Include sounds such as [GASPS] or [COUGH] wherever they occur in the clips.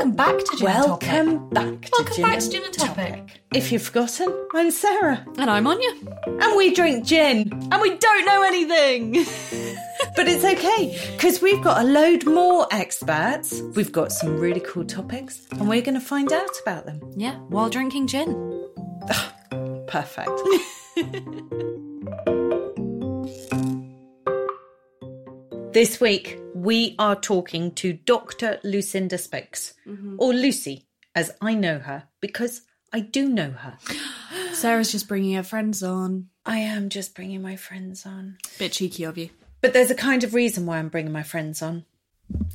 Welcome back to Gin and Topic. Welcome back to Welcome Gin back to Gin and Topic. If you've forgotten, I'm Sarah. And I'm Anya. And we drink gin. And we don't know anything. [LAUGHS] But it's okay, because we've got a load more experts. We've got some really cool topics, and we're going to find out about them. yeah, while drinking gin. [SIGHS] Perfect. [LAUGHS] this week, we are talking to Dr. Lucinda Spokes, mm-hmm. or Lucy, as I know her, because I do know her. [GASPS] Sarah's just bringing her friends on. I am just bringing my friends on. Bit cheeky of you. But there's a kind of reason why I'm bringing my friends on.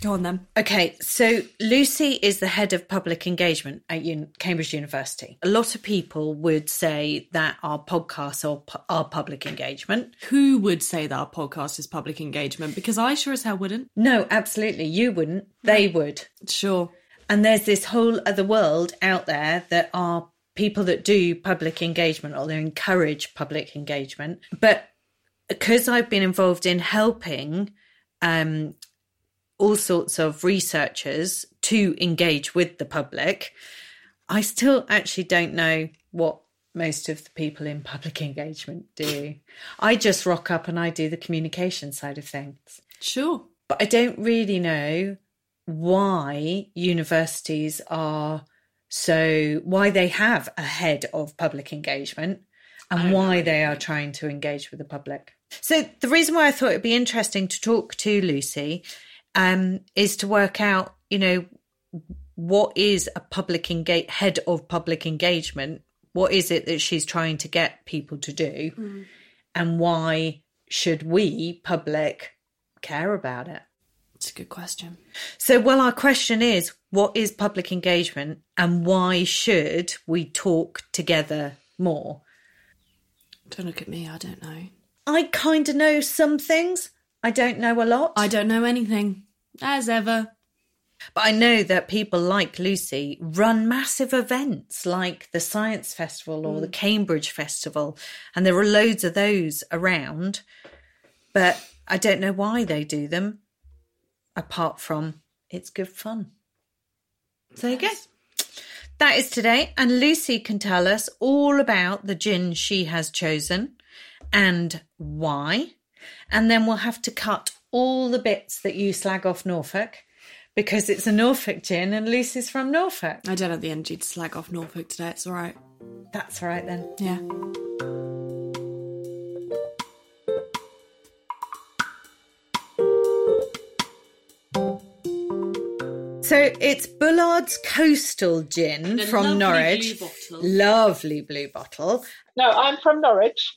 Go on then. Okay, so Lucy is the head of public engagement at Un- Cambridge University. A lot of people would say that our podcasts are, pu- are public engagement. Who would say that our podcast is public engagement? Because I sure as hell wouldn't. No, absolutely, you wouldn't. They would. Sure. And there's this whole other world out there that are people that do public engagement or they encourage public engagement. But because I've been involved in helping um, all sorts of researchers to engage with the public, I still actually don't know what most of the people in public engagement do. I just rock up and I do the communication side of things. Sure. But I don't really know why universities are so, why they have a head of public engagement and why they are trying to engage with the public. So, the reason why I thought it'd be interesting to talk to Lucy um, is to work out, you know, what is a public engage head of public engagement? What is it that she's trying to get people to do? And why should we, public, care about it? It's a good question. So, well, our question is what is public engagement and why should we talk together more? Don't look at me, I don't know. I kind of know some things, I don't know a lot. I don't know anything. As ever. But I know that people like Lucy run massive events like the Science Festival or the mm. Cambridge Festival, and there are loads of those around. But I don't know why they do them, apart from it's good fun. So there you go. That is today, and Lucy can tell us all about the gin she has chosen and why. And then we'll have to cut all the bits that you slag off Norfolk because it's a Norfolk gin and Lucy's from Norfolk. I don't have the energy to slag off Norfolk today, it's alright. That's all right then. Yeah. So it's Bullard's Coastal Gin from Norwich. Lovely blue bottle. No, I'm from Norwich,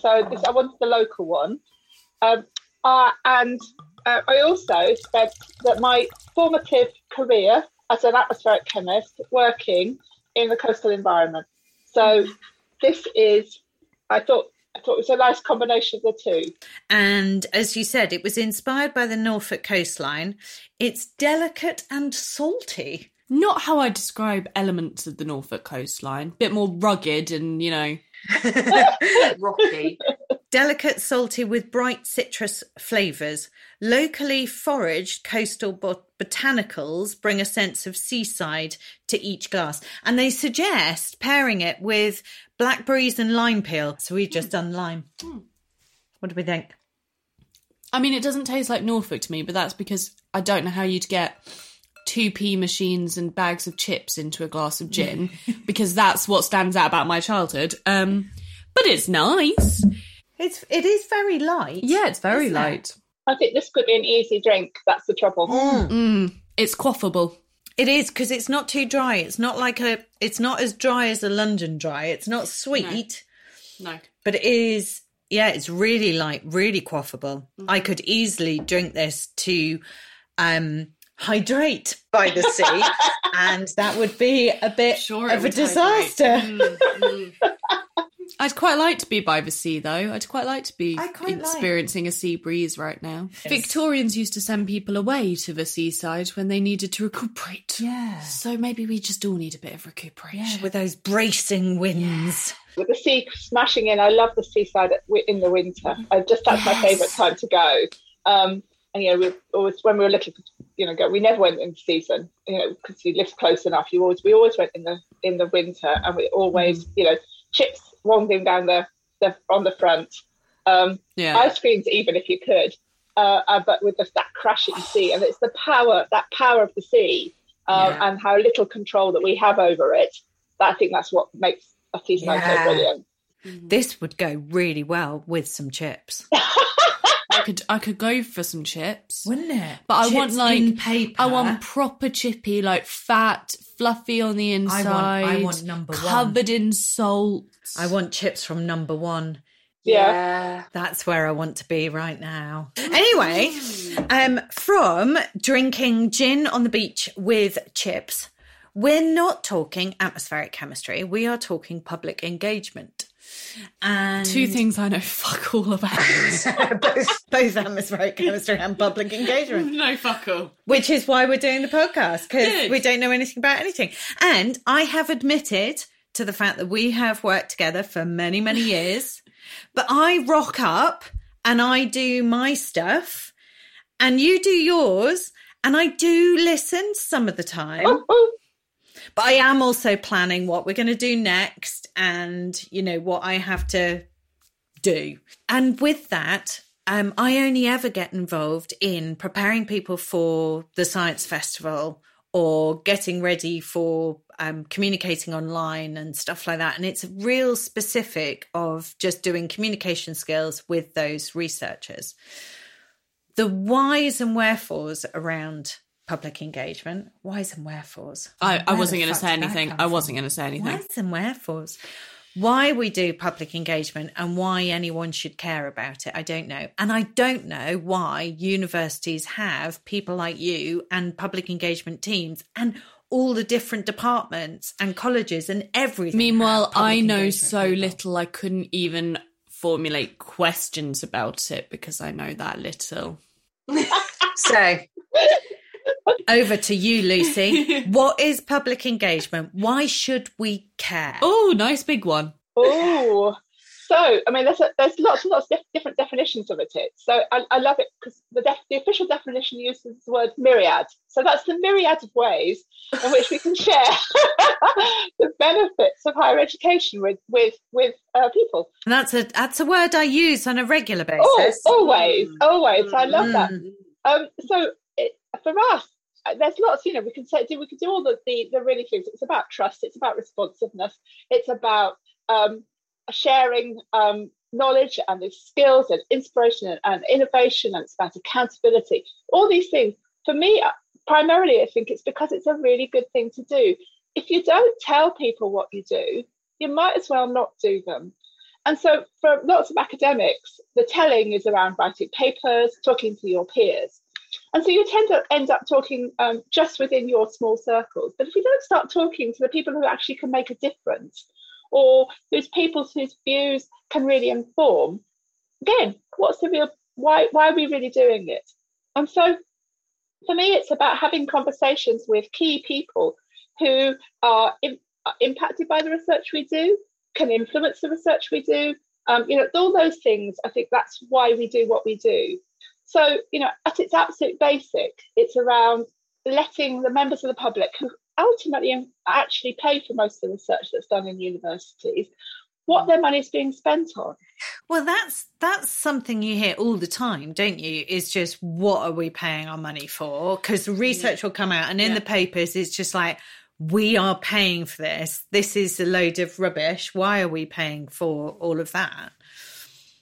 so this I wanted the local one. Um, uh, and uh, I also said that my formative career as an atmospheric chemist working in the coastal environment. So this is, I thought, I thought it was a nice combination of the two. And as you said, it was inspired by the Norfolk coastline. It's delicate and salty. Not how I describe elements of the Norfolk coastline. Bit more rugged and, you know, [LAUGHS] rocky. Delicate, salty with bright citrus flavours. Locally foraged coastal bot- botanicals bring a sense of seaside to each glass. And they suggest pairing it with blackberries and lime peel. So we've just done lime. What do we think? I mean, it doesn't taste like Norfolk to me, but that's because I don't know how you'd get two pea machines and bags of chips into a glass of gin, [LAUGHS] because that's what stands out about my childhood. Um, but it's nice. It's it is very light. Yeah, it's very Isn't it? light. I think this could be an easy drink. That's the trouble. Mm, it's quaffable. It is because it's not too dry. It's not like a. It's not as dry as a London dry. It's not sweet, No. but it is. Yeah, it's really light, really quaffable. Mm-hmm. I could easily drink this to um hydrate by the [LAUGHS] sea, and that would be a bit Sure, of a disaster. Mm, mm. [LAUGHS] I'd quite like to be by the sea, though. I'd quite like to be I quite like- experiencing a sea breeze right now. Yes. Victorians used to send people away to the seaside when they needed to recuperate. Yeah. So maybe we just all need a bit of recuperation. With those bracing winds. With the sea smashing in, I love the seaside in the winter. I just that's my favourite time to go. Um, and you know, we always when we were little, you know go. We never went in season, you know, because you lived close enough. You always we always went in the in the winter, and we always you know chips wandering down the, the on the front, um, Yeah. ice creams even if you could, uh, uh, but with the, that crashing sea, and it's the power that power of the sea, um, Yeah. and how little control that we have over it. That I think that's what makes a season Yeah. so brilliant. This would go really well with some chips, [LAUGHS] I could I could go for some chips. wouldn't it? But I want like in paper. I want proper chippy, like fat, fluffy on the I want- inside. I want number one. covered in salt. I want chips from number one. Yeah. That's where I want to be right now. Anyway, um, from drinking gin on the beach with chips, we're not talking atmospheric chemistry. We are talking public engagement. And Two things I know fuck all about. [LAUGHS] both, both atmospheric chemistry and public engagement, [LAUGHS] no fuck all. which is why we're doing the podcast because we don't know anything about anything. And I have admitted to the fact that we have worked together for many, many [LAUGHS] years, but I rock up and I do my stuff and you do yours. And I do listen some of the time, Oh, oh, but I am also planning what we're going to do next and, you know, what I have to do. And with that, um, I only ever get involved in preparing people for the science festival or getting ready for um, communicating online and stuff like that. And it's real specific of just doing communication skills with those researchers. The whys and wherefores around public engagement, whys and wherefores. I, I Where the wasn't going to say anything. I wasn't going to say anything. Whys and wherefores. Why we do public engagement and why anyone should care about it, I don't know. And I don't know why universities have people like you and public engagement teams and all the different departments and colleges and everything. Meanwhile, I know so people. little. I couldn't even formulate questions about it because I know that little. [LAUGHS] So, over to you, Lucy. [LAUGHS] what is public engagement? Why should we care? Oh, nice big one. oh. So, I mean, there's a, there's lots and lots of different definitions of it. So, I, I love it because the, def- the official definition uses the word myriad. So, that's the myriad of ways in which we can [LAUGHS] share [LAUGHS] the benefits of higher education with with with uh, people. And that's a that's a word I use on a regular basis. Oh, basis. always, always. I love that. Mm. Um, so it, for us, uh, there's lots. You know, we can say do we can do all the, the the really things. It's about trust. It's about responsiveness. It's about um, sharing um, knowledge and the skills and inspiration and, and innovation. And it's about accountability. All these things. For me, uh, primarily, I think it's because it's a really good thing to do. If you don't tell people what you do, you might as well not do them. And so, for lots of academics, the telling is around writing papers, talking to your peers. And so you tend to end up talking um, just within your small circles. But if you don't start talking to the people who actually can make a difference, or those people whose views can really inform, again, what's the real why? Why are we really doing it? And so, for me, it's about having conversations with key people who are im- are impacted by the research we do, can influence the research we do. Um, you know, all those things. I think that's why we do what we do. So, you know, at its absolute basic, it's around letting the members of the public who ultimately actually pay for most of the research that's done in universities what their money is being spent on. Well, that's that's something you hear all the time, don't you? Is just what are we paying our money for? Because research will come out, and in Yeah. the papers, it's just like we are paying for this. This is a load of rubbish. Why are we paying for all of that?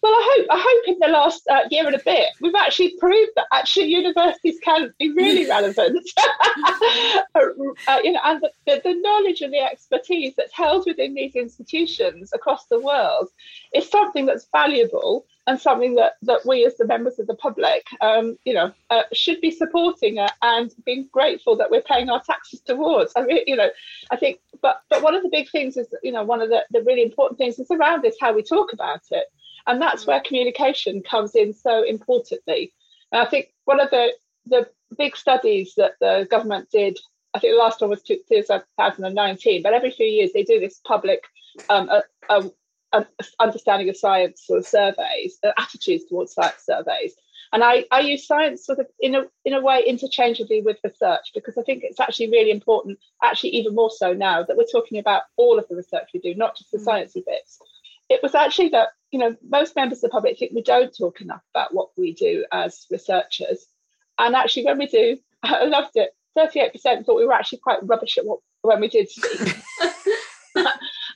Well, I hope I hope in the last uh, year and a bit we've actually proved that actually universities can be really [LAUGHS] relevant. [LAUGHS] uh, you know, and the, the, knowledge and the expertise that's held within these institutions across the world is something that's valuable and something that, that we as the members of the public, um, you know, uh, should be supporting uh, and being grateful that we're paying our taxes towards. I mean, you know, I think, but but one of the big things is, you know, one of the, the really important things is around this how we talk about it. And that's where communication comes in so importantly. And I think one of the, the big studies that the government did, I think the last one was 2019, but every few years they do this public um, uh, um, uh, understanding of science sort of surveys, uh, attitudes towards science surveys. And I, I use science sort of in a in a way interchangeably with research because I think it's actually really important, actually even more so now that we're talking about all of the research we do, not just the mm. sciencey bits. It was actually that you know most members of the public think we don't talk enough about what we do as researchers, and actually when we do, [LAUGHS] I loved it. Thirty-eight percent thought we were actually quite rubbish at what when we did speak. [LAUGHS] [LAUGHS]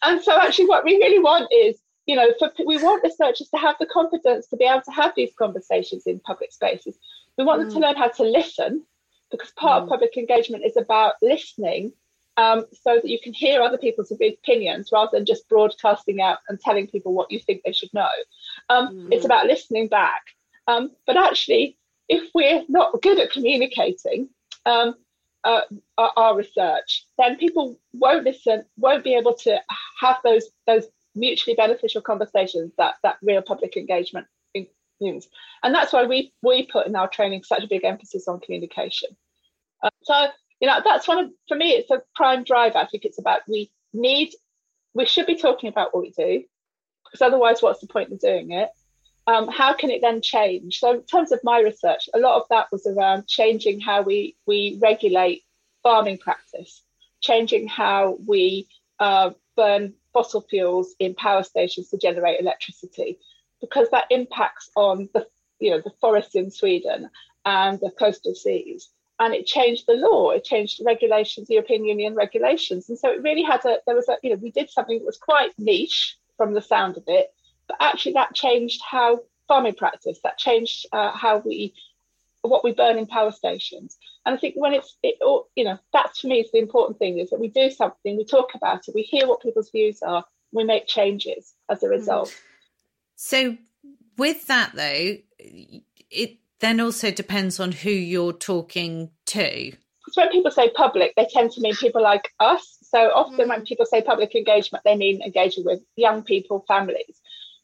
and so actually what we really want is you know, for, we want researchers to have the confidence to be able to have these conversations in public spaces. We want mm. them to mm. learn how to listen because part mm. of public engagement is about listening um, so that you can hear other people's opinions rather than just broadcasting out and telling people what you think they should know. Um, mm. It's about listening back. Um, but actually, if we're not good at communicating um, uh, our, our, research, then people won't listen, won't be able to have those those mutually beneficial conversations that that real public engagement means. And that's why we we put in our training such a big emphasis on communication. Uh, so you know that's one of for me it's a prime drive. I think it's about we need we should be talking about what we do because otherwise what's the point of doing it? Um, how can it then change? So in terms of my research, a lot of that was around changing how we we regulate farming practice, changing how we uh, burn fossil fuels in power stations to generate electricity because that impacts on the you know the forests in Sweden and the coastal seas and it changed the law it changed regulations european union regulations and so it really had a there was a you know we did something that was quite niche from the sound of it but actually that changed how farming practice that changed uh, how we what we burn in power stations. And I think when it's, it, all you know, that to me is the important thing is that we do something, we talk about it, we hear what people's views are, we make changes as a mm. result. So, with that though, it then also depends on who you're talking to. Because when people say public, they tend to mean people like us. So often when mm. people say public engagement, they mean engaging with young people, families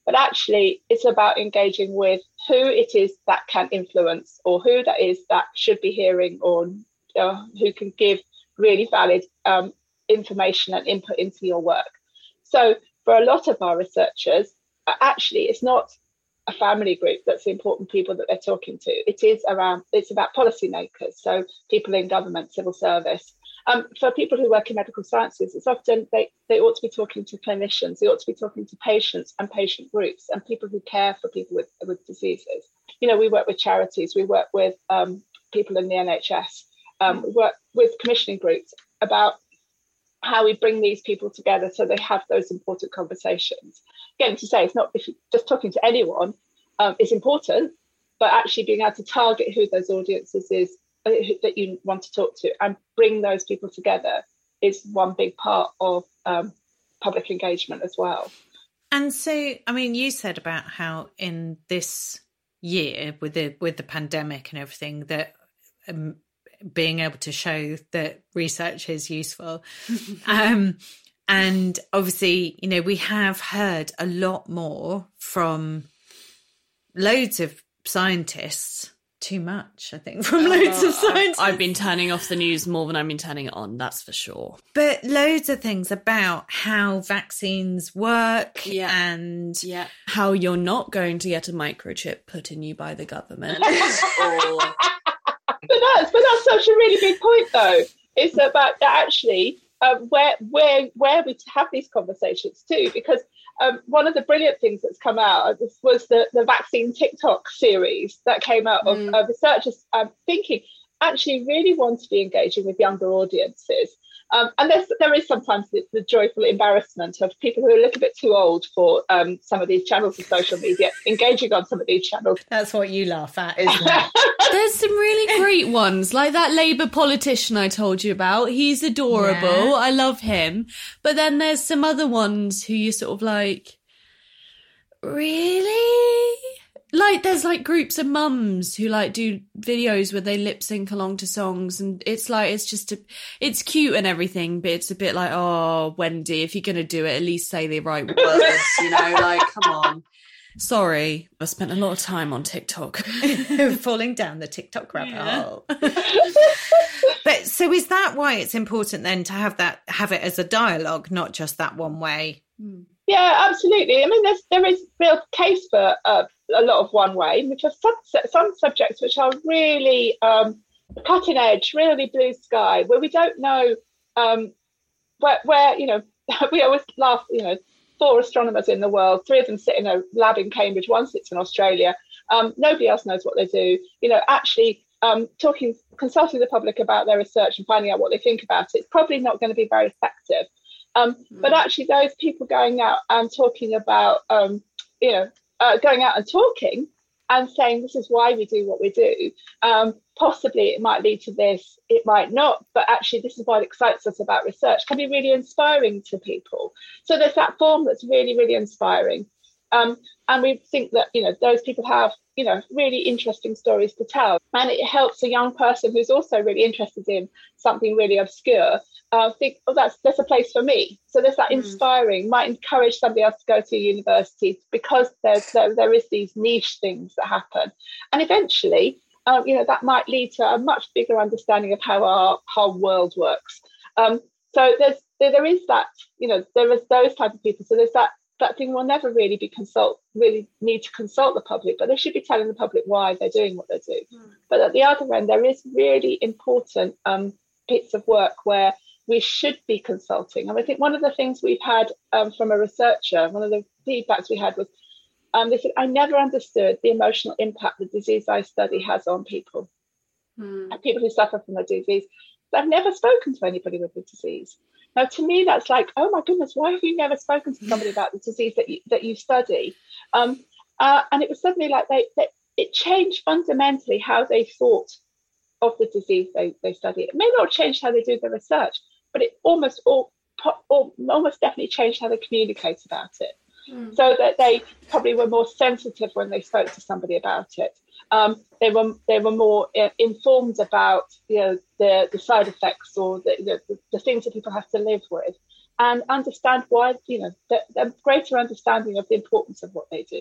but actually it's about engaging with who it is that can influence or who that is that should be hearing or uh, who can give really valid um, information and input into your work. So for a lot of our researchers, actually it's not a family group that's the important people that they're talking to. It is around, it's about policymakers, so people in government, civil service, um, for people who work in medical sciences, it's often they, they ought to be talking to clinicians, they ought to be talking to patients and patient groups and people who care for people with, with diseases. You know, we work with charities, we work with um, people in the NHS, um, we work with commissioning groups about how we bring these people together so they have those important conversations. Again, to say it's not just talking to anyone um, is important, but actually being able to target who those audiences is uh, that you want to talk to and bring those people together is one big part of um, public engagement as well. And so, I mean, you said about how in this year with the with the pandemic and everything that um, being able to show that research is useful. [LAUGHS] um, and obviously, you know, we have heard a lot more from loads of scientists too much, I think, from loads of scientists. I've been turning off the news more than I've been turning it on, that's for sure. But loads of things about how vaccines work yeah. and yeah. how you're not going to get a microchip put in you by the government. [LAUGHS] or... but that's but that's such a really big point though. It's about that actually uh, where where where we have these conversations too, because um, one of the brilliant things that's come out was the, the vaccine TikTok series that came out of mm. researchers um, thinking actually really want to be engaging with younger audiences. Um, and there's, there is sometimes the, the, joyful embarrassment of people who are a little bit too old for um, some of these channels of social media engaging on some of these channels. That's what you laugh at, isn't it? [LAUGHS] there's some really great ones, like that Labour politician I told you about. He's adorable. Yeah. I love him. But then there's some other ones who you sort of like, really? Like there's like groups of mums who like do videos where they lip sync along to songs and it's like it's just a, it's cute and everything but it's a bit like oh wendy if you're gonna do it at least say the right words you know? [LAUGHS] Like come on. Sorry i spent a lot of time on tiktok. [LAUGHS] Falling down the tiktok rabbit yeah. hole. [LAUGHS] But so is that why it's important then to have that have it as a dialogue not just that one way? Hmm. Yeah, absolutely. I mean, there's there is real case for uh, a lot of one way, which are some some subjects which are really um, cutting edge, really blue sky, where we don't know um, where where you know [LAUGHS] we always laugh. You know, four astronomers in the world, three of them sit in a lab in Cambridge, one sits in Australia. Um, nobody else knows what they do. You know, actually um, talking, consulting the public about their research and finding out what they think about it, it's probably not going to be very effective. Um, mm. But actually, those people going out and talking about, um, you know, uh, going out and talking and saying this is why we do what we do. Um, possibly it might lead to this, it might not, but actually this is what excites us about research can be really inspiring to people. So there's that form that's really, really inspiring. Um, and we think that you know those people have you know really interesting stories to tell, and it helps a young person who's also really interested in something really obscure uh, think, oh, that's there's a place for me. So there's that mm. inspiring might encourage somebody else to go to university because there's there, there is these niche things that happen, and eventually, um, you know, that might lead to a much bigger understanding of how our whole world works. Um, so there's there, there is that you know there is those type of people. So there's that that thing will never really be consult really need to consult the public, but they should be telling the public why they're doing what they do. Mm. But at the other end, there is really important um, bits of work where we should be consulting. And I think one of the things we've had um, from a researcher, one of the feedbacks we had was um, they said, I never understood the emotional impact the disease I study has on people, mm. people who suffer from the disease. I've never spoken to anybody with the disease. Now, to me, that's like, oh my goodness, why have you never spoken to somebody about the disease that you, that you study? Um, uh, and it was suddenly like they, they, it changed fundamentally how they thought of the disease they, they study. It may not change how they do their research, but it almost all, all almost definitely changed how they communicate about it. Mm. So that they probably were more sensitive when they spoke to somebody about it. Um, they were they were more uh, informed about you know the, the side effects or the, the, the things that people have to live with, and understand why you know the, the greater understanding of the importance of what they do.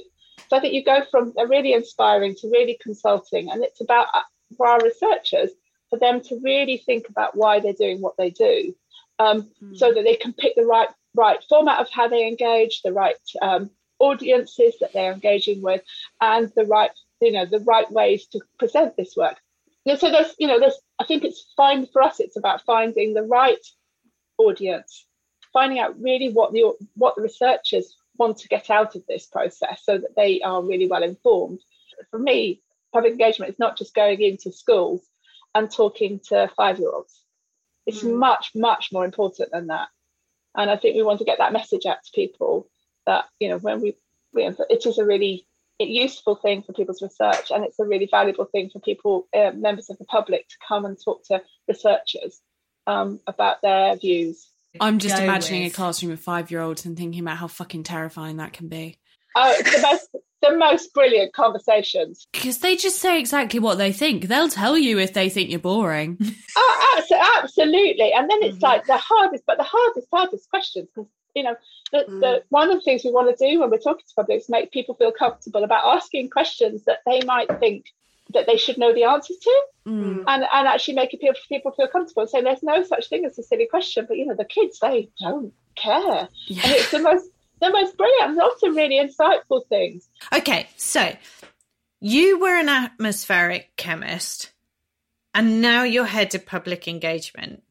So I think you go from a really inspiring to really consulting, and it's about uh, for our researchers for them to really think about why they're doing what they do um, mm. so that they can pick the right right format of how they engage, the right um, audiences that they're engaging with, and the right you know the right ways to present this work. So there's you know there's I think it's fine for us. It's about finding the right audience, finding out really what the what the researchers want to get out of this process, so that they are really well informed. For me, public engagement is not just going into schools and talking to five year olds it's mm. much, much more important than that. And I think we want to get that message out to people that, you know, when we, we it is a really useful thing for people's research and it's a really valuable thing for people, uh, members of the public, to come and talk to researchers um, about their views. I'm just imagining with. a classroom of five year olds and thinking about how fucking terrifying that can be. Oh, it's the most the most brilliant conversations because they just say exactly what they think. They'll tell you if they think you're boring. oh, absolutely. And then it's mm-hmm. like the hardest, but the hardest, hardest questions because you know the, mm. the one of the things we want to do when we're talking to public is make people feel comfortable about asking questions that they might think that they should know the answers to mm. and, and actually making people, people feel comfortable and saying there's no such thing as a silly question but you know the kids they don't care yeah. and it's the most the most brilliant and also really insightful things. Okay, so you were an atmospheric chemist and now you're head of public engagement.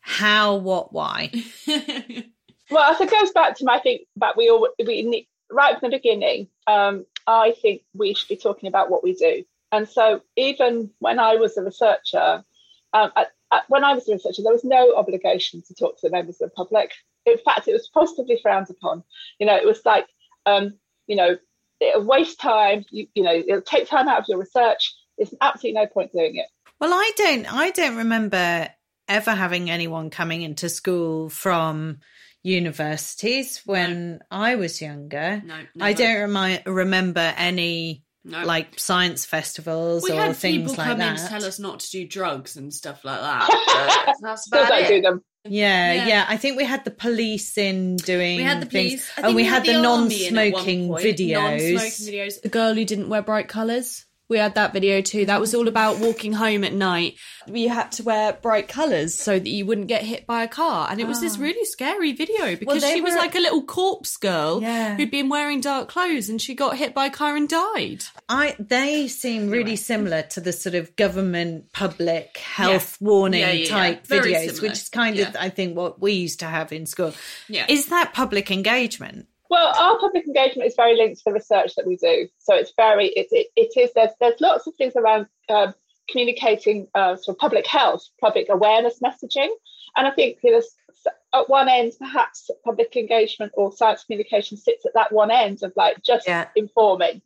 How, what, why? [LAUGHS] well, so it goes back to my think that we all we right from the beginning. Um, I think we should be talking about what we do, and so even when I was a researcher, um, at, at, when I was a researcher, there was no obligation to talk to the members of the public in fact, it was positively frowned upon. You know, it was like, um, you know, it'll waste time. You, you know, it'll take time out of your research. There's absolutely no point doing it. Well, I don't. I don't remember ever having anyone coming into school from universities when no. I was younger. No, I don't remi- remember any no. like science festivals we or had things people like come that. In to tell us not to do drugs and stuff like that. [LAUGHS] that's about Still don't it. do them. Yeah, yeah, yeah, I think we had the police in doing. We had the police, and we, we had, had, the, non-smoking videos. Non-smoking videos. The girl who didn't wear bright colours. We had that video too. That was all about walking home at night. You had to wear bright colours so that you wouldn't get hit by a car. And it was this ah. really scary video because they she was were- like a little corpse girl Yeah. who'd been wearing dark clothes and she got hit by a car and died. I they seem really similar to the sort of government public health Yeah. warning Yeah, type videos, similar. which is kind of I think what we used to have in school. Yeah. Is that public engagement? Well, our public engagement is very linked to the research that we do. So it's very, it, it, it is, there's, there's lots of things around um, communicating uh, sort of public health, public awareness messaging. And I think you know, s- at one end, perhaps public engagement or science communication sits at that one end of like just Yeah. informing.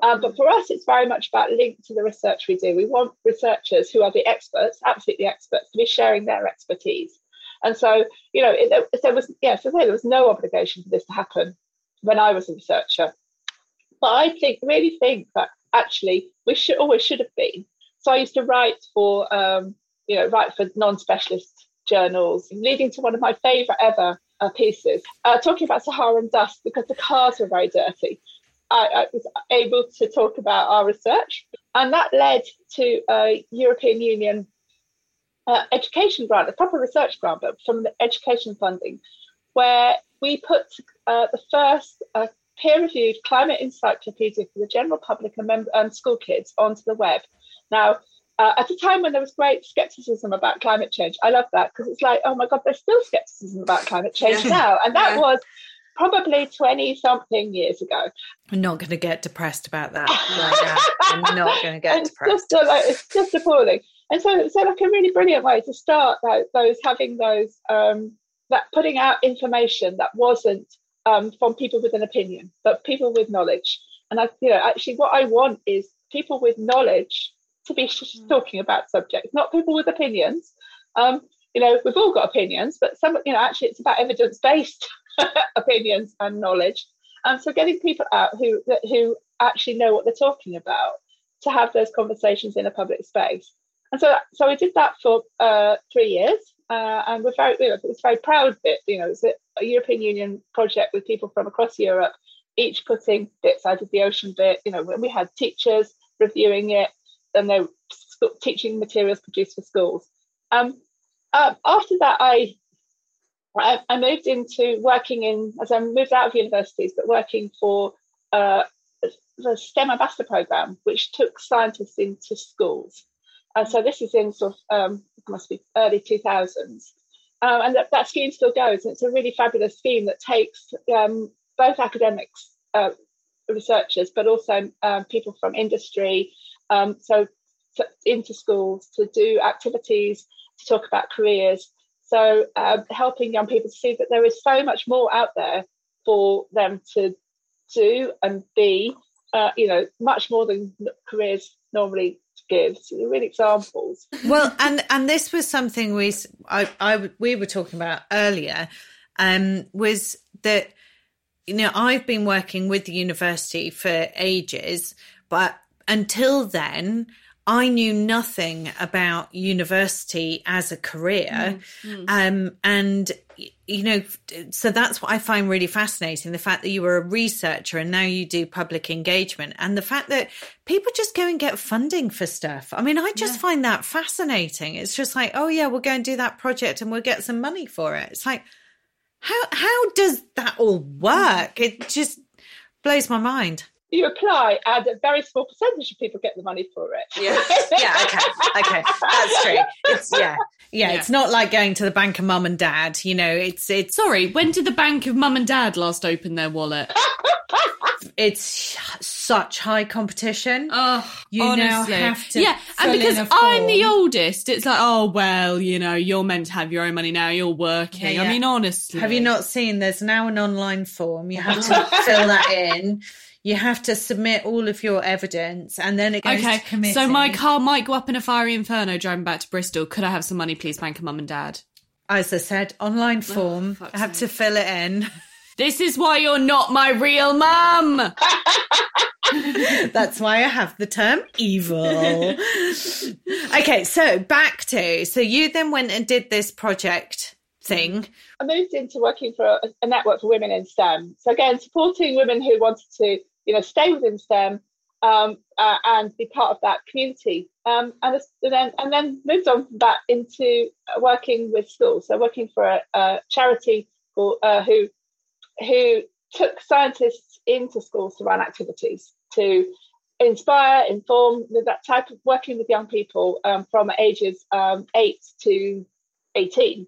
Um, but for us, it's very much about linked to the research we do. We want researchers who are the experts, absolutely experts, to be sharing their expertise. And so, you know, it, there- was, yes, as I there was no obligation for this to happen when I was a researcher. But I think, really think that actually we should always should have been. So I used to write for, um, you know, write for non-specialist journals, leading to one of my favourite ever uh, pieces, uh, talking about Saharan dust because the cars were very dirty. I, I was able to talk about our research, and that led to a European Union uh, education grant, a proper research grant, but from the education funding, where we put uh, the first uh, peer-reviewed climate encyclopedia for the general public and, mem- and school kids onto the web. Now, uh, at a time when there was great skepticism about climate change, I love that because it's like, oh my God, there's still skepticism about climate change Yeah. now, and that Yeah. was probably 20 something years ago. I'm not going to get depressed about that right. I'm not going to get [LAUGHS] it's depressed. just like, it's just appalling. And so it's like a really brilliant way to start those having those um, that putting out information that wasn't um, from people with an opinion, but people with knowledge. And I, you know, actually, what I want is people with knowledge to be sh- talking about subjects, not people with opinions. Um, you know, we've all got opinions, but some, you know, actually, it's about evidence-based [LAUGHS] opinions and knowledge. And so, getting people out who who actually know what they're talking about to have those conversations in a public space. And so, so we did that for uh, three years, uh, and we're very, you know, it's very proud it. You know, it's a, a European Union project with people from across Europe, each putting bits out of the ocean bit. You know, we had teachers reviewing it, and they were teaching materials produced for schools. Um, uh, after that, I I, I moved into working in, as I moved out of universities, but working for uh, the STEM Ambassador Program, which took scientists into schools. And so this is in sort of, um, must be early 2000s. Um, and that, that scheme still goes. And it's a really fabulous scheme that takes um, both academics, uh, researchers, but also um, people from industry, um, so to, into schools to do activities, to talk about careers. So um, helping young people to see that there is so much more out there for them to do and be, uh, you know, much more than careers normally give. So they're examples. well and and this was something we I, I we were talking about earlier um was that you know i've been working with the university for ages but until then i knew nothing about university as a career. Um and you know so that's what i find really fascinating the fact that you were a researcher and now you do public engagement and the fact that people just go and get funding for stuff. I mean i just find that fascinating. It's just like oh yeah we'll go and do that project and we'll get some money for it. It's like how how does that all work? It just blows my mind You apply, and a very small percentage of people get the money for it. yeah [LAUGHS] yeah okay okay that's true it's yeah yeah, Yeah. it's not like going to the bank of mum and dad you know it's it's Sorry, when did the bank of mum and dad last open their wallet? [LAUGHS] it's such high competition Oh, You now have to Yeah, fill and in because I'm the oldest, it's like, oh well, you know, you're meant to have your own money now. You're working. Yeah, I mean, honestly, Have you not seen there's now an online form? You have to [LAUGHS] fill that in. You have to submit all of your evidence and then it goes Okay, to committee. so my car might go up in a fiery inferno driving back to Bristol. Could I have some money, please, banker mum and dad? As I said, online oh, form. fuck's I have to fill it in. [LAUGHS] This is why you're not my real mum. [LAUGHS] That's why I have the term evil. [LAUGHS] okay, so back to so you then went and did this project thing. I moved into working for a, a network for women in STEM. So again, supporting women who wanted to, you know, stay within STEM um, uh, and be part of that community. Um, and, then and then moved on from that into working with schools. So working for a, a charity uh, who who took scientists into schools to run activities to inspire, inform that type of working with young people um, from ages um, eight to eighteen.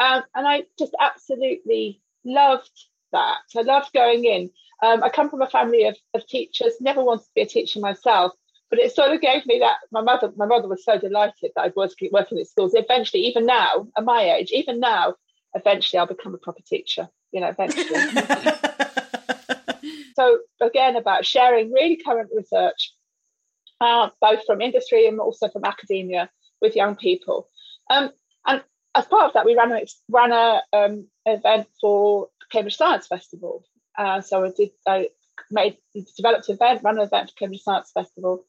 Um, and I just absolutely loved that. I loved going in um, I come from a family of, of teachers, never wanted to be a teacher myself, but it sort of gave me that. My mother, my mother was so delighted that I was working at schools. Eventually, even now, at my age, even now, eventually I'll become a proper teacher. You know, eventually. [LAUGHS] so again, about sharing really current research, uh, both from industry and also from academia with young people. Um, and as part of that, we ran a ran a um, event for Cambridge Science Festival, uh, so I did, I made, developed an event, ran an event for Cambridge Science Festival.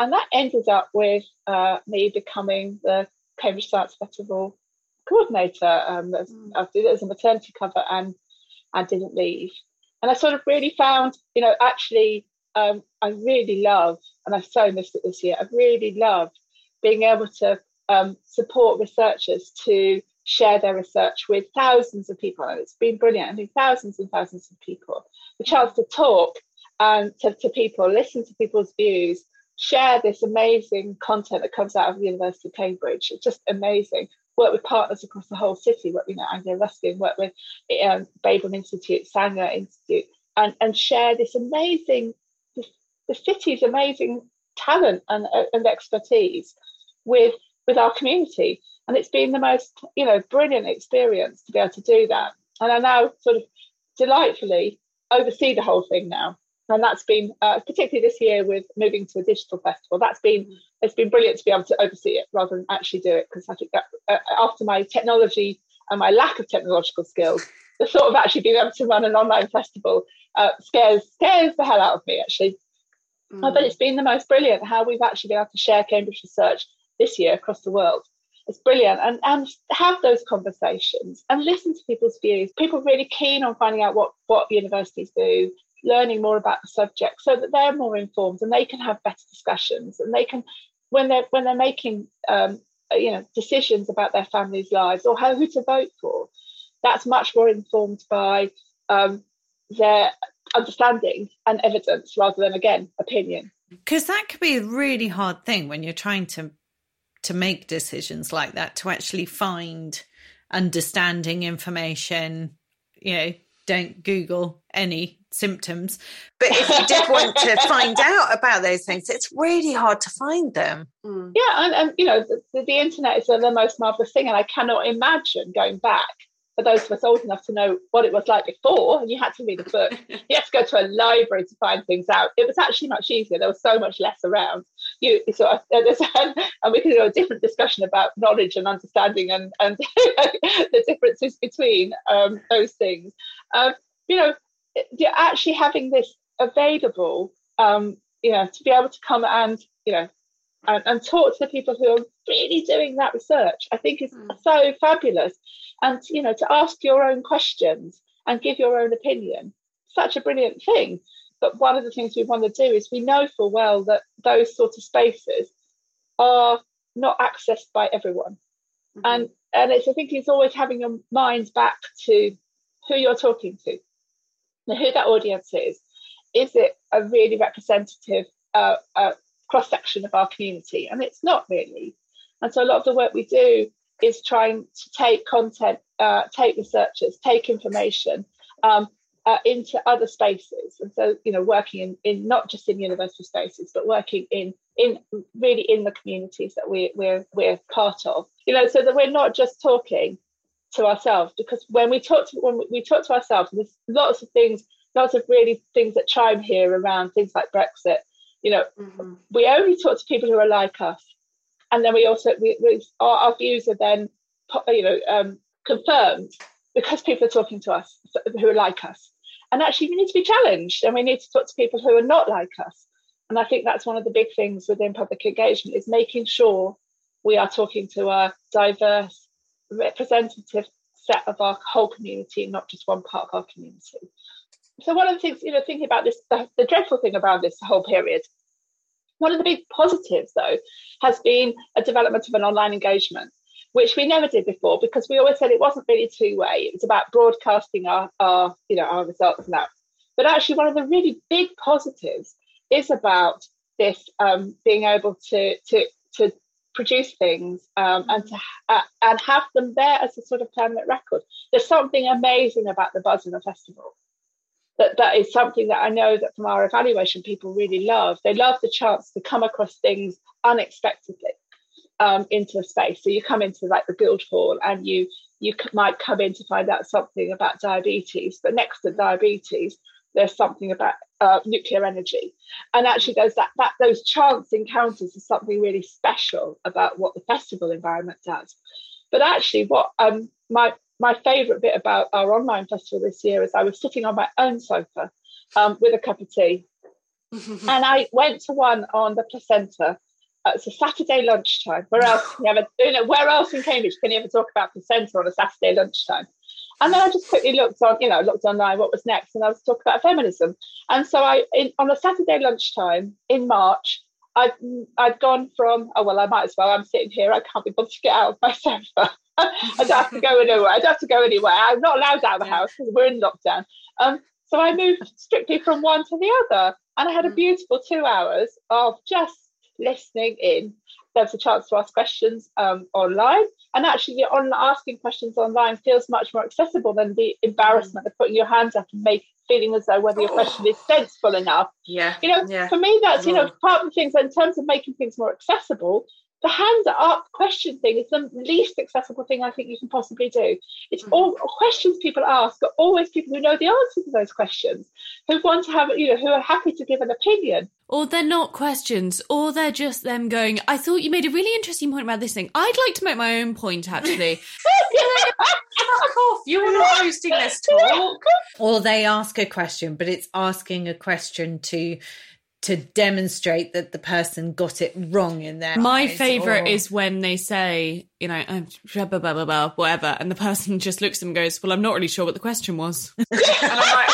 And that ended up with uh, me becoming the Cambridge Science Festival coordinator. Um, mm. I did it as a maternity cover and I didn't leave. And I sort of really found, you know, actually, um, I really love, and I've so missed it this year, I've really loved being able to um, support researchers to share their research with thousands of people. It's been brilliant. I mean, thousands and thousands of people. The chance to talk um, to, to people, listen to people's views, share this amazing content that comes out of the University of Cambridge. It's just amazing. Work with partners across the whole city, work with you know, Anglia Ruskin, work with um, Babraham Institute, Sanger Institute, and, and share this amazing, the, the city's amazing talent and, and expertise with with our community. And it's been the most, you know, brilliant experience to be able to do that. And I now sort of delightfully oversee the whole thing now. And that's been uh, particularly this year with moving to a digital festival. That's been it's been brilliant to be able to oversee it rather than actually do it because I think that uh, after my technology and my lack of technological skills, the thought of actually being able to run an online festival uh, scares scares the hell out of me actually. Mm. but it's been the most brilliant how we've actually been able to share Cambridge research this year across the world. It's brilliant. And, and have those conversations and listen to people's views. People are really keen on finding out what, what universities do, learning more about the subject so that they're more informed and they can have better discussions and they can when they're when they're making um, you know decisions about their family's lives or how who to vote for that's much more informed by um, their understanding and evidence rather than again opinion because that could be a really hard thing when you're trying to to make decisions like that, to actually find understanding information, you know, don't Google any symptoms. But if you did want to [LAUGHS] find out about those things, it's really hard to find them. Mm. Yeah, and, and, you know, the, the internet is the most marvelous thing, and I cannot imagine going back for those of us old enough to know what it was like before, and you had to read a book. [LAUGHS] you had to go to a library to find things out. It was actually much easier. There was so much less around. You of, [LAUGHS] and we could do a different discussion about knowledge and understanding and and [LAUGHS] the differences between um, those things. Um, you know, you're actually having this available. Um, you know, to be able to come and you know and, and, talk to the people who are really doing that research, I think is mm. so fabulous and you know to ask your own questions and give your own opinion such a brilliant thing but one of the things we want to do is we know full well that those sort of spaces are not accessed by everyone. Mm-hmm. and and it's i think it's always having your mind back to who you're talking to. Who that audience is. Is it a really representative uh, uh, cross section of our community? And it's not really. And so a lot of the work we do is trying to take content, uh, take researchers, take information um, uh, into other spaces. And so, you know, working in, in not just in university spaces, but working in in really in the communities that we, we're we're part of. You know, so that we're not just talking to ourselves, because when we talk to when we talk to ourselves, there's lots of things, lots of really things that chime here around things like Brexit. You know, mm-hmm. we only talk to people who are like us and then we also we, we our, our, views are then you know um, confirmed because people are talking to us who are like us and actually we need to be challenged and we need to talk to people who are not like us. And i think that's one of the big things within public engagement is making sure we are talking to a diverse representative set of our whole community not just one part of our community. So one of the things, you know, thinking about this, the, the dreadful thing about this whole period, one of the big positives though has been a development of an online engagement which we never did before because we always said it wasn't really two way. It was about broadcasting our, our, you know, our results and that. But actually, one of the really big positives is about this um, being able to to to produce things um, and to uh, and have them there as a sort of permanent record. There's something amazing about the buzz in the festival. That that is something that I know that from our evaluation people really love. They love the chance to come across things unexpectedly um, into a space. So you come into like the Guildhall and you you might come in to find out something about diabetes, but next to diabetes, there's something about uh, nuclear energy, and actually there's that that those chance encounters is something really special about what the festival environment does. But actually, what um, my my favourite bit about our online festival this year is I was sitting on my own sofa um, with a cup of tea, [LAUGHS] and I went to one on the placenta uh, it's a Saturday lunchtime. Where else can you ever, you know, where else in Cambridge can you ever talk about placenta on a Saturday lunchtime? And then I just quickly looked on, you know, looked online what was next, and I was talking about feminism. And so I, in, on a Saturday lunchtime in March, I'd, I'd gone from, oh, well, I might as well. I'm sitting here. I can't be bothered to get out of my [LAUGHS] sofa. I don't have to go anywhere. I don't have to go anywhere. I'm not allowed out of the house because we're in lockdown. Um, so I moved strictly from one to the other. And I had a mm. beautiful two hours of just listening in. There's a chance to ask questions um, online, and actually, on asking questions online feels much more accessible than the embarrassment of putting your hands up and make feeling as though whether your question is sensible enough. Yeah, you know, yeah. for me, that's you know part of the things in terms of making things more accessible the hands up question thing is the least accessible thing I think you can possibly do. It's mm-hmm. all questions people ask are always people who know the answers to those questions, who want to have, you know, who are happy to give an opinion. Or they're not questions, or they're just them going, I thought you made a really interesting point about this thing. I'd like to make my own point, actually. [LAUGHS] Fuck off, you are not hosting this talk. [LAUGHS] Or they ask a question, but it's asking a question to to demonstrate that the person got it wrong in their My eyes, favorite or- is when they say, you know, um, blah, blah, blah, blah, blah, whatever, and the person just looks at them and goes, "Well, I'm not really sure what the question was." [LAUGHS] And I'm like,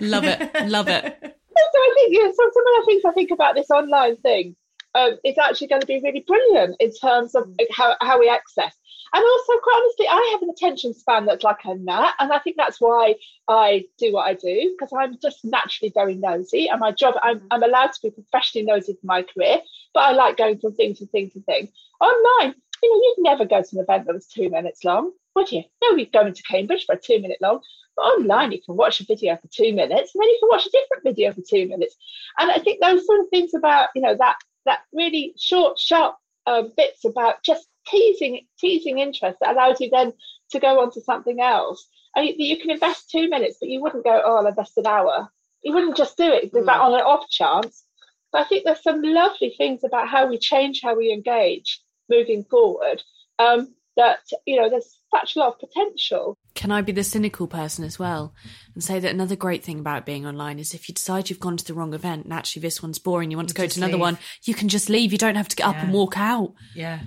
love it, love it. [LAUGHS] So I think yeah, so some of the things I think about this online thing um, is actually going to be really brilliant in terms of how, how we access. And also, quite honestly, I have an attention span that's like a nut. and I think that's why I do what I do because I'm just naturally very nosy. And my job, I'm, I'm allowed to be professionally nosy for my career, but I like going from thing to thing to thing. Online, you know, you'd never go to an event that was two minutes long, would you? No, we'd go into Cambridge for a two minute long. But online, you can watch a video for two minutes, and then you can watch a different video for two minutes. And I think those sort of things about, you know, that that really short, sharp um, bits about just teasing teasing interest that allows you then to go on to something else. And you, you can invest two minutes, but you wouldn't go, oh, I'll invest an hour. You wouldn't just do it mm. on an off chance. But I think there's some lovely things about how we change how we engage moving forward. Um, that you know, there's such a lot of potential. Can I be the cynical person as well and say that another great thing about being online is if you decide you've gone to the wrong event and actually this one's boring, you want You to go to another leave. one, you can just leave. You don't have to get up and walk out. yeah.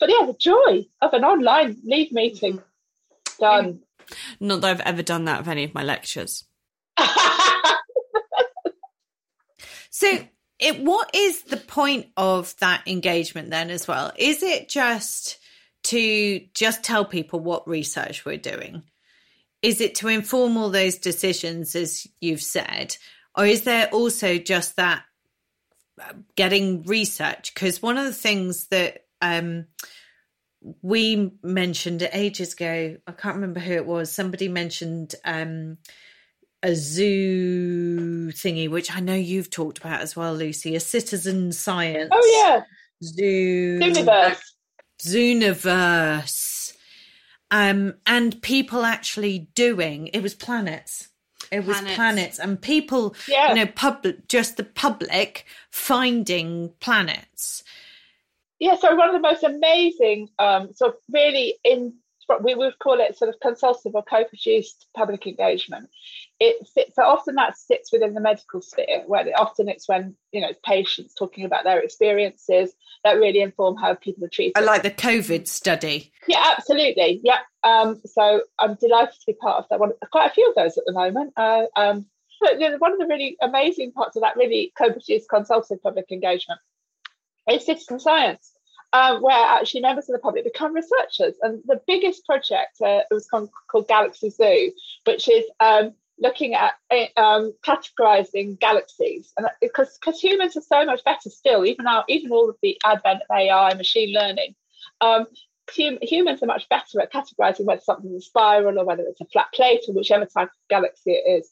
But yeah, the joy of an online leave meeting done. [LAUGHS] Not that I've ever done that with any of my lectures. [LAUGHS] So, it what is the point of that engagement then as well? Is it just to just tell people what research we're doing? Is it to inform all those decisions as you've said, or is there also just that uh, getting research? Because one of the things that um, we mentioned ages ago, I can't remember who it was. Somebody mentioned um, a zoo thingy, which I know you've talked about as well, Lucy. A citizen science. oh yeah, zoo universe. Zooniverse. Um, and people actually doing it was planets. It was Planets. planets, and people, Yeah. you know, public, just the public finding planets. yeah, so one of the most amazing, um, sort of really we would call it sort of consultative or co-produced public engagement. It sits, so often that sits within the medical sphere, where often it's when you know patients talking about their experiences that really inform how people are treated. I like the COVID study. Yeah, absolutely. Yeah. Um, so I'm delighted to be part of that one. Quite a few of those at the moment. Uh, um, but you know, one of the really amazing parts of that really co-produced consultative public engagement is citizen science um, where actually members of the public become researchers. And the biggest project uh, was called, called, Galaxy Zoo, which is um, looking at um, categorizing galaxies. And because because humans are so much better still, even now, even all of the advent of AI, machine learning. Um, hum, humans are much better at categorizing whether something's a spiral or whether it's a flat plate or whichever type of galaxy it is.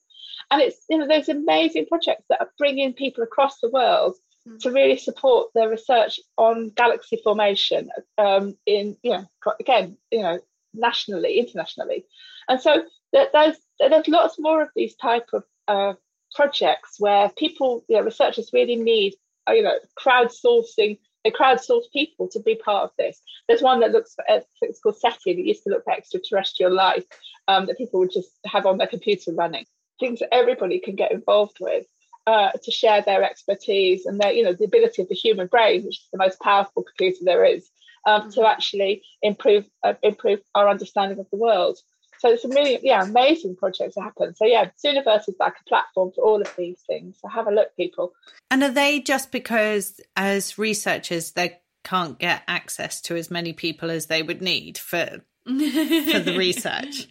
And it's you know those amazing projects that are bringing people across the world to really support the research on galaxy formation um, in you know again you know nationally internationally. And so there's there's lots more of these type of uh, projects where people you know researchers really need uh, you know crowdsourcing they crowdsource people to be part of this. There's one that looks for it's called SETI that used to look for extraterrestrial life um, that people would just have on their computer running. Things that everybody can get involved with uh, to share their expertise and their, you know, the ability of the human brain, which is the most powerful computer there is, um, to mm-hmm. actually improve uh, improve our understanding of the world. So it's a really, yeah, amazing projects to happen. So yeah, Zooniverse is like a platform for all of these things. So have a look, people. And are they just because as researchers they can't get access to as many people as they would need for for the [LAUGHS] research?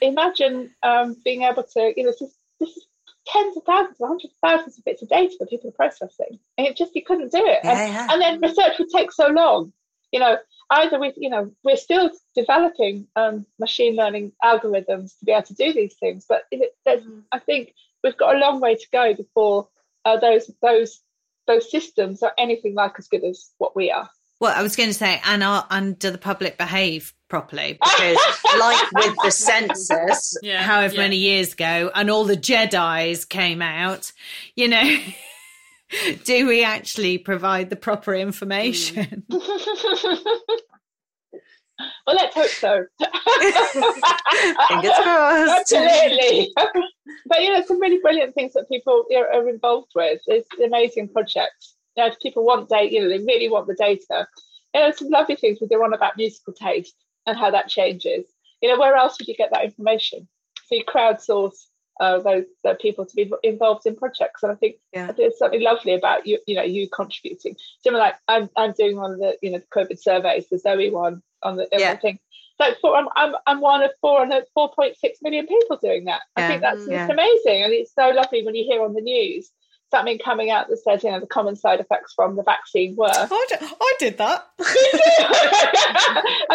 Imagine um, being able to, you know, this is, this is tens of thousands, hundreds of thousands of bits of data that people are processing. And it just, you couldn't do it. Yeah, and, yeah. and then research would take so long. You know, either we, you know, we're still developing um, machine learning algorithms to be able to do these things, but it, mm-hmm. I think we've got a long way to go before uh, those those those systems are anything like as good as what we are. Well, I was going to say, and are, and do the public behave properly? Because, like with the [LAUGHS] census, Yeah, however yeah. many years ago, and all the Jedi's came out, you know, [LAUGHS] do we actually provide the proper information? Hmm. [LAUGHS] well, let's hope so. Fingers crossed. Absolutely. but you know, some really brilliant things that people you know, are involved with. There's amazing projects. You know, if people want data, you know, they really want the data. You know, some lovely things we go on about musical taste and how that changes. You know, where else would you get that information? So you crowdsource uh, those uh, people to be involved in projects, and I think Yeah. there's something lovely about you. You know, you contributing. Similar, like I'm, I'm doing one of the you know COVID surveys, the Zoe one on the Yeah. thing. So for, I'm, I'm, I'm one of four and 4.6 million people doing that. Yeah. I think that's Yeah. it's amazing, and it's so lovely when you hear on the news something coming out that says you know the common side effects from the vaccine were. I did, I did that. [LAUGHS] [LAUGHS] and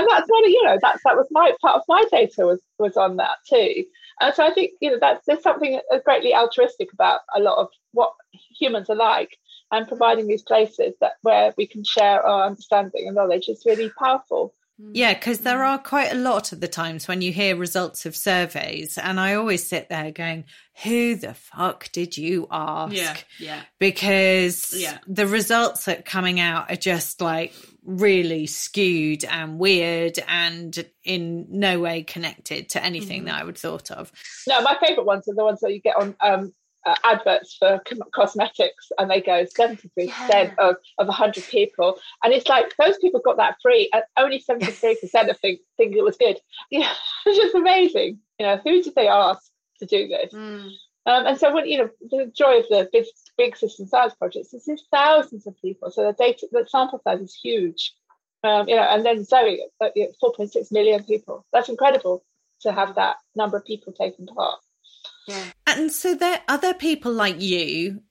that's one of you know that's that was my part of my data was was on that too. And so i think you know that's there's something greatly altruistic about a lot of what humans are like and providing these places that where we can share our understanding and knowledge is really powerful Mm. Yeah, because there mm. are quite a lot of the times when you hear results of surveys, and I always sit there going, Who the fuck did you ask? Yeah, yeah. Because Yeah. the results that are coming out are just like really skewed and weird and in no way connected to anything mm-hmm. that I would thought of. no my favorite ones are the ones that you get on um uh, adverts for cosmetics and they go 73% of, of 100 people. And it's like those people got that free and only 73% of think, think it was good. [LAUGHS] Yeah it's just amazing. You know who did they ask to do this? Mm. um, and so when you know the joy of the big, big citizen science projects is there's thousands of people. So the data the sample size is huge. Um, you know and then zoe uh, you know, 4.6 million people. That's incredible to have that number of people taking part And so there are there people like you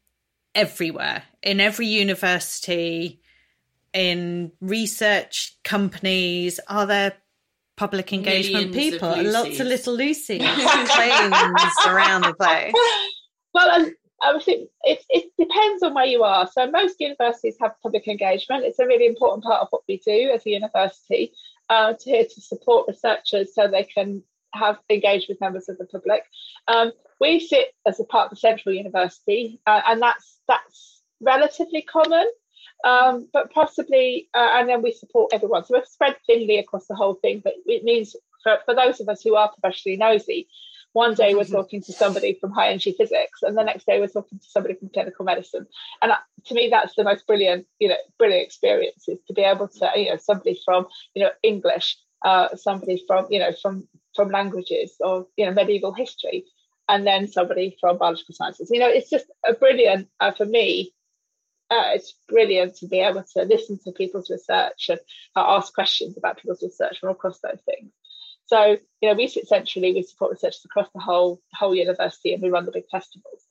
everywhere in every university, in research companies. Are there public engagement Millions of people? Lots of little Lucy's planes [LAUGHS] around the place. well, and I think it, it depends on where you are. So most universities have public engagement. It's a really important part of what we do as a university uh, to here to support researchers so they can have engaged with members of the public. Um, we sit as a part of the central university, uh, and that's that's relatively common. Um, but possibly, uh, and then we support everyone. So we're spread thinly across the whole thing, but it means for, for those of us who are professionally nosy, one day we're talking to somebody from high energy physics, and the next day we're talking to somebody from clinical medicine. And uh, to me, that's the most brilliant, you know, brilliant experience is to be able to, you know, somebody from, you know, English, uh, somebody from, you know, from from languages or you know medieval history, and then somebody from biological sciences. You know, it's just a brilliant uh, for me uh, it's brilliant to be able to listen to people's research and uh, ask questions about people's research from across those things. So, you know, we sit centrally, we support researchers across the whole whole university, and we run the big festivals.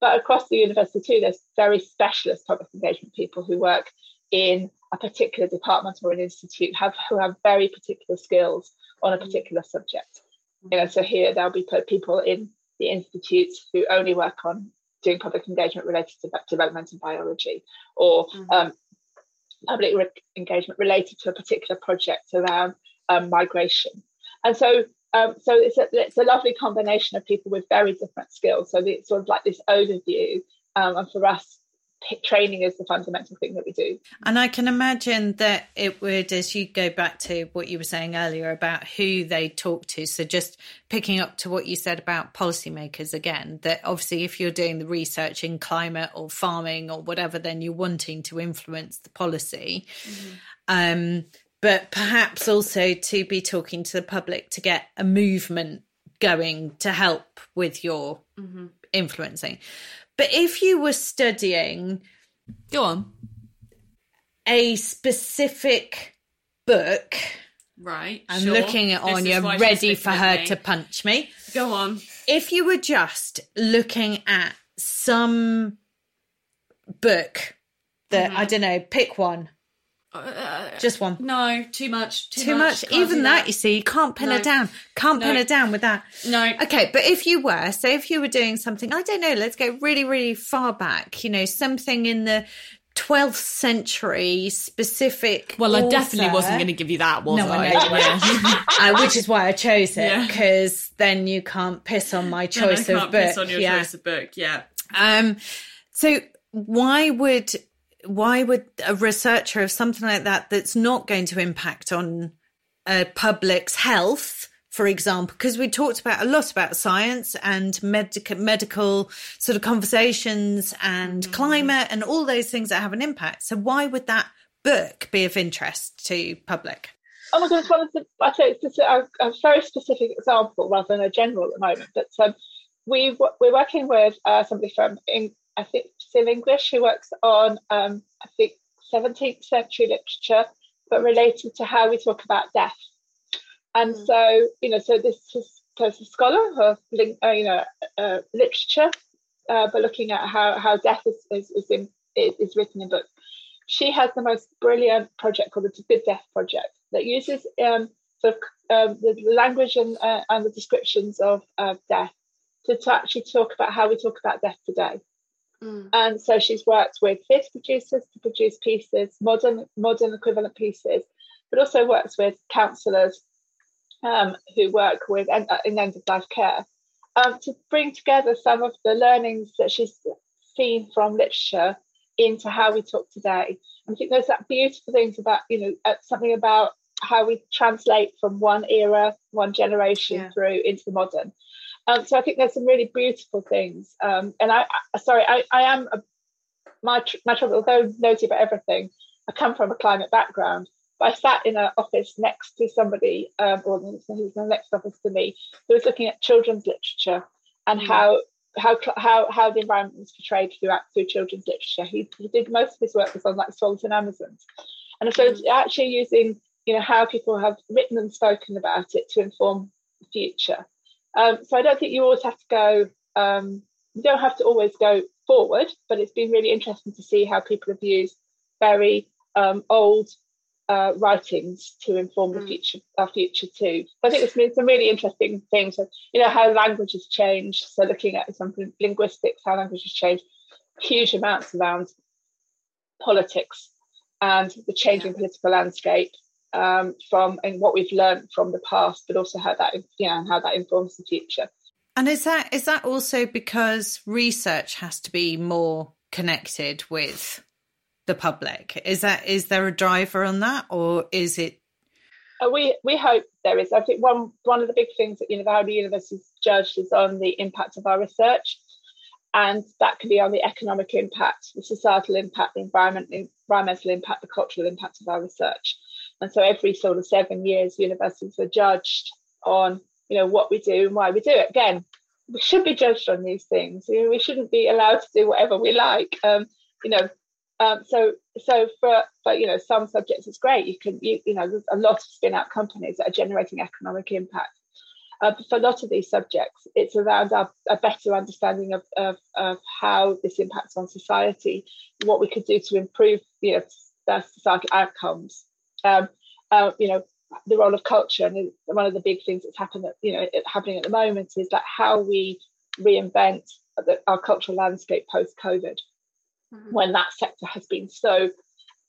But across the university too, there's very specialist public engagement people who work in a particular department or an institute, have who have very particular skills on a particular subject. You know, so here there'll be put people in the institutes who only work on doing public engagement related to developmental biology or mm-hmm. um, public re- engagement related to a particular project around um, migration. And so, um, so it's a, it's a lovely combination of people with very different skills. So it's sort of like this overview. Um, and for us, training is the fundamental thing that we do. And I can imagine that it would, as you go back to what you were saying earlier about who they talk to. So just picking up to what you said about policymakers again, that obviously if you're doing the research in climate or farming or whatever, then you're wanting to influence the policy. Mm-hmm. Um, but perhaps also to be talking to the public to get a movement going to help with your mm-hmm. influencing. But if you were studying, go on, a specific book, right? I'm sure. looking at Anya, ready for her to punch me. Go on. If you were just looking at some book that mm-hmm. I don't know, pick one uh, Just one. No, too much. Too, too much. much. Even that, that, you see, you can't pin no. it down. Can't no. pin it down with that. No. Okay, but if you were, so if you were doing something, I don't know, let's go really, really far back, you know, something in the 12th century specific. Well, author. I definitely wasn't going to give you that, was no, I? I [LAUGHS] [LAUGHS] uh, which is why I chose it, because yeah. then you can't piss on my choice of book. Piss on your yeah. choice of book, yeah. Um, so why would why would a researcher of something like that that's not going to impact on a public's health for example because we talked about a lot about science and medical medical sort of conversations and mm-hmm. climate and all those things that have an impact so why would that book be of interest to public oh my goodness one i say it's just a, a, very specific example rather than a general at the moment but um, we we're working with uh, somebody from in, I think Sim English, who works on, um, I think, 17th century literature, but related to how we talk about death. And mm. so, you know, so this is a scholar of, uh, you know, uh, literature, uh, but looking at how, how death is, is, is, in, is written in books. She has the most brilliant project called the Good Death Project that uses um, sort of um, the language and, uh, and the descriptions of death to, to actually talk about how we talk about death today. Mm. And so she's worked with theatre producers to produce pieces, modern modern equivalent pieces, but also works with counsellors um, who work with en- uh, in end of life care um, to bring together some of the learnings that she's seen from literature into how we talk today. And I think there's that beautiful things about you know uh, something about how we translate from one era, one generation yeah. through into the modern. Um, so I think there's some really beautiful things. Um, and I, I, sorry, I, I am a, my my trouble. Although nosy about everything, I come from a climate background. But I sat in an office next to somebody, um, or who was in the next office to me, who was looking at children's literature and mm. how how how how the environment was portrayed throughout through children's literature. He, he did most of his work was on like Swallows and Amazons, and so mm. actually using you know how people have written and spoken about it to inform the future. Um, so I don't think you always have to go, um, you don't have to always go forward, but it's been really interesting to see how people have used very um, old uh, writings to inform the mm. future, our future too. So I think it's been some really interesting things. So, you know, how language has changed. So looking at some linguistics, how language has changed, huge amounts around politics and the changing political landscape um, from and what we've learned from the past, but also how that yeah how that informs the future. And is that is that also because research has to be more connected with the public? Is that is there a driver on that, or is it? Uh, we we hope there is. I think one one of the big things that you know how the university is judged is on the impact of our research, and that can be on the economic impact, the societal impact, the environment, environmental impact, the cultural impact of our research. And so every sort of seven years, universities are judged on you know what we do and why we do it. Again, we should be judged on these things. You know, we shouldn't be allowed to do whatever we like. Um, you know, um, so so for for you know some subjects it's great. You can you, you know there's a lot of spin out companies that are generating economic impact. Uh, but for a lot of these subjects, it's around our, a better understanding of, of, of how this impacts on society, what we could do to improve you know the societal outcomes. Um, uh, you know the role of culture and one of the big things that's happened you know happening at the moment is that how we reinvent the, our cultural landscape post covid mm-hmm. when that sector has been so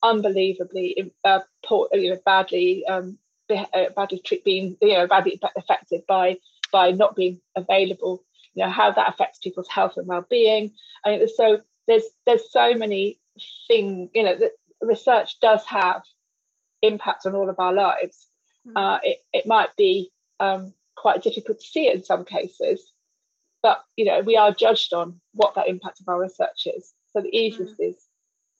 unbelievably uh, poor, you know badly um, uh, badly being you know badly affected by by not being available you know how that affects people's health and well-being I mean so there's there's so many things you know that research does have impact on all of our lives. Mm-hmm. Uh, it, it might be um, quite difficult to see it in some cases, but you know we are judged on what that impact of our research is. So the easiest mm-hmm. is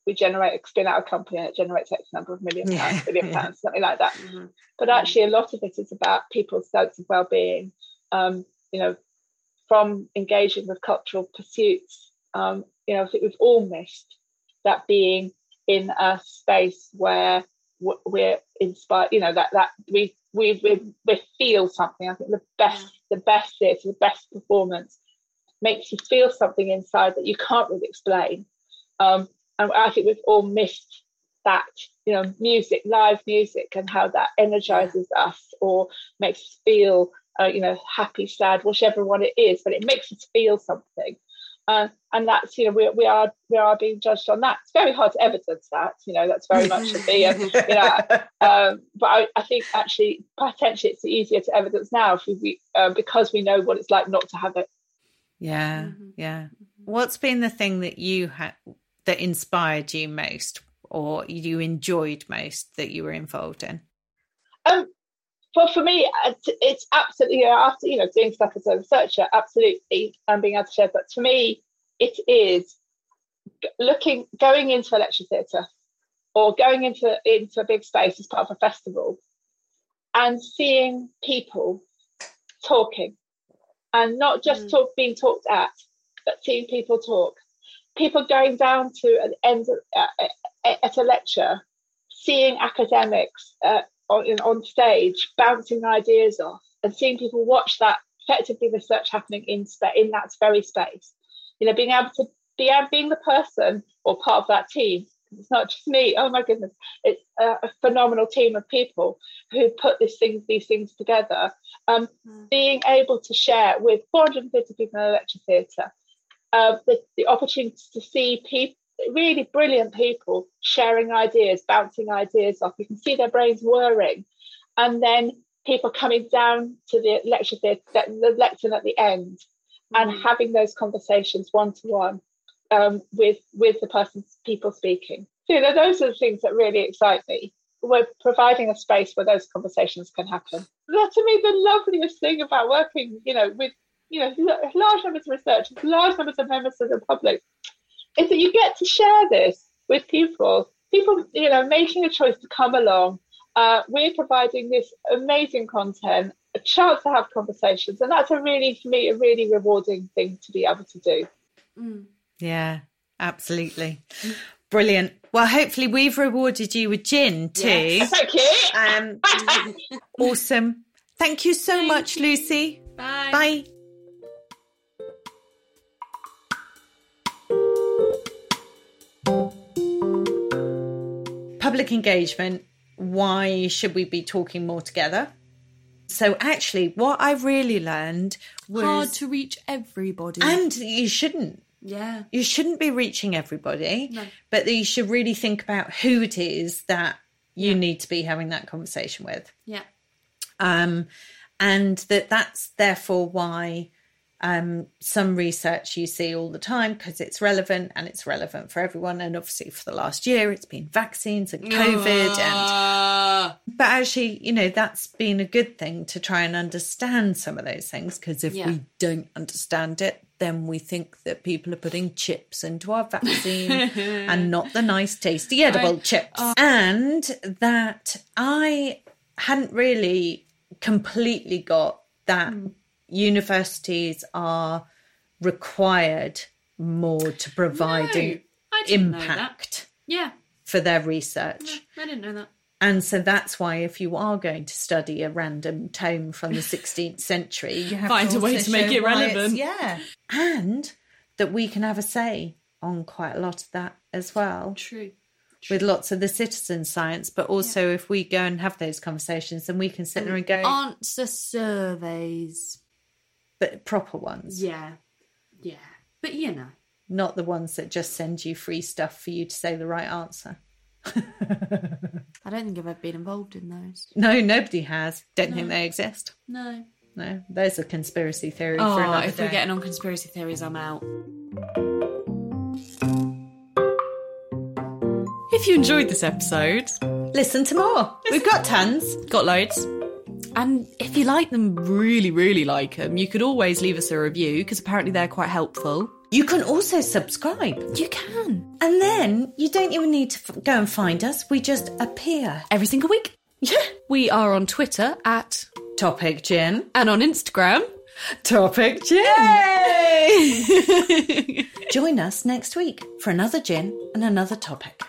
we generate a spin out a company and it generates X number of million pounds, billion [LAUGHS] pounds, something like that. Mm-hmm. But actually, a lot of it is about people's sense of well being. Um, you know, from engaging with cultural pursuits. Um, you know, I think we've all missed that being in a space where we're inspired you know that that we we we, we feel something. I think the best the best theatre the best performance makes you feel something inside that you can't really explain. Um, and i think we've all missed that you know music live music and how that energizes us or makes us feel uh, you know happy sad whichever one it is but it makes us feel something uh, and that's you know we, we are we are being judged on that. It's very hard to evidence that. You know that's very much a the um, you know. Um, but I, I, think actually potentially it's easier to evidence now if we uh, because we know what it's like not to have it. Yeah, mm-hmm. yeah. What's been the thing that you had that inspired you most, or you enjoyed most that you were involved in? Um, well, for me, it's absolutely, you know, after, you know, doing stuff as a researcher, absolutely, and being able to share. But to me, it is looking, going into a lecture theatre or going into, into a big space as part of a festival and seeing people talking and not just mm. talk, being talked at, but seeing people talk. People going down to an end of, uh, at a lecture, seeing academics uh, on, on stage, bouncing ideas off, and seeing people watch that effectively research happening in in that very space. You know, being able to be being the person or part of that team. It's not just me. Oh my goodness, it's a, a phenomenal team of people who put these things these things together. Um, mm. Being able to share with 450 people in a lecture theatre, uh, the, the opportunity to see people really brilliant people sharing ideas, bouncing ideas off. You can see their brains whirring. And then people coming down to the lecture theatre, the lectern at the end, and mm. having those conversations one to one with with the person, people speaking. So, you know, those are the things that really excite me. We're providing a space where those conversations can happen. That to me the loveliest thing about working, you know, with you know large numbers of researchers, large numbers of members of the public is that you get to share this with people. People, you know, making a choice to come along. Uh, we're providing this amazing content, a chance to have conversations, and that's a really, for me, a really rewarding thing to be able to do. Mm. Yeah, absolutely. Brilliant. Well, hopefully we've rewarded you with gin too. Yes. Thank you. Um, [LAUGHS] awesome. Thank you so Thank much, you. Lucy. Bye. Bye. Public engagement, why should we be talking more together? So actually, what I really learned was hard to reach everybody, and you shouldn't. Yeah, you shouldn't be reaching everybody, no. but you should really think about who it is that you yeah. need to be having that conversation with. Yeah, um, and that that's therefore why Um, some research you see all the time because it's relevant and it's relevant for everyone. And obviously, for the last year, it's been vaccines and COVID. and Ah. but actually, you know, that's been a good thing to try and understand some of those things because if Yeah. we don't understand it, then we think that people are putting chips into our vaccine [LAUGHS] and not the nice, tasty, edible chips. and that I hadn't really completely got that universities are required more to provide No, an I didn't know that. impact Yeah, for their research. I didn't know that. And so that's why, if you are going to study a random tome from the 16th century, you have to Find a way to make it relevant. Yeah, and that we can have a say on quite a lot of that as well, True. with lots of the citizen science. But also, if we go and have those conversations, then we can sit there and go, Answer surveys. But proper ones, Yeah, yeah. But you know, not the ones that just send you free stuff for you to say the right answer. [LAUGHS] I don't think I've ever been involved in those. No, nobody has. Don't think they exist. No. No, there's a conspiracy theory for Oh, another if day. we're getting on conspiracy theories, I'm out. If you enjoyed this episode, Listen to more. We've got tons. got loads. And if you like them, really, really like them, you could always leave us a review because apparently they're quite helpful. You can also subscribe. You can. And then you don't even need to f- go and find us. We just appear. Every single week. Yeah. We are on Twitter at Topic Gin. and on Instagram. Topic Gin. Yay! [LAUGHS] Join us next week for another gin and another topic.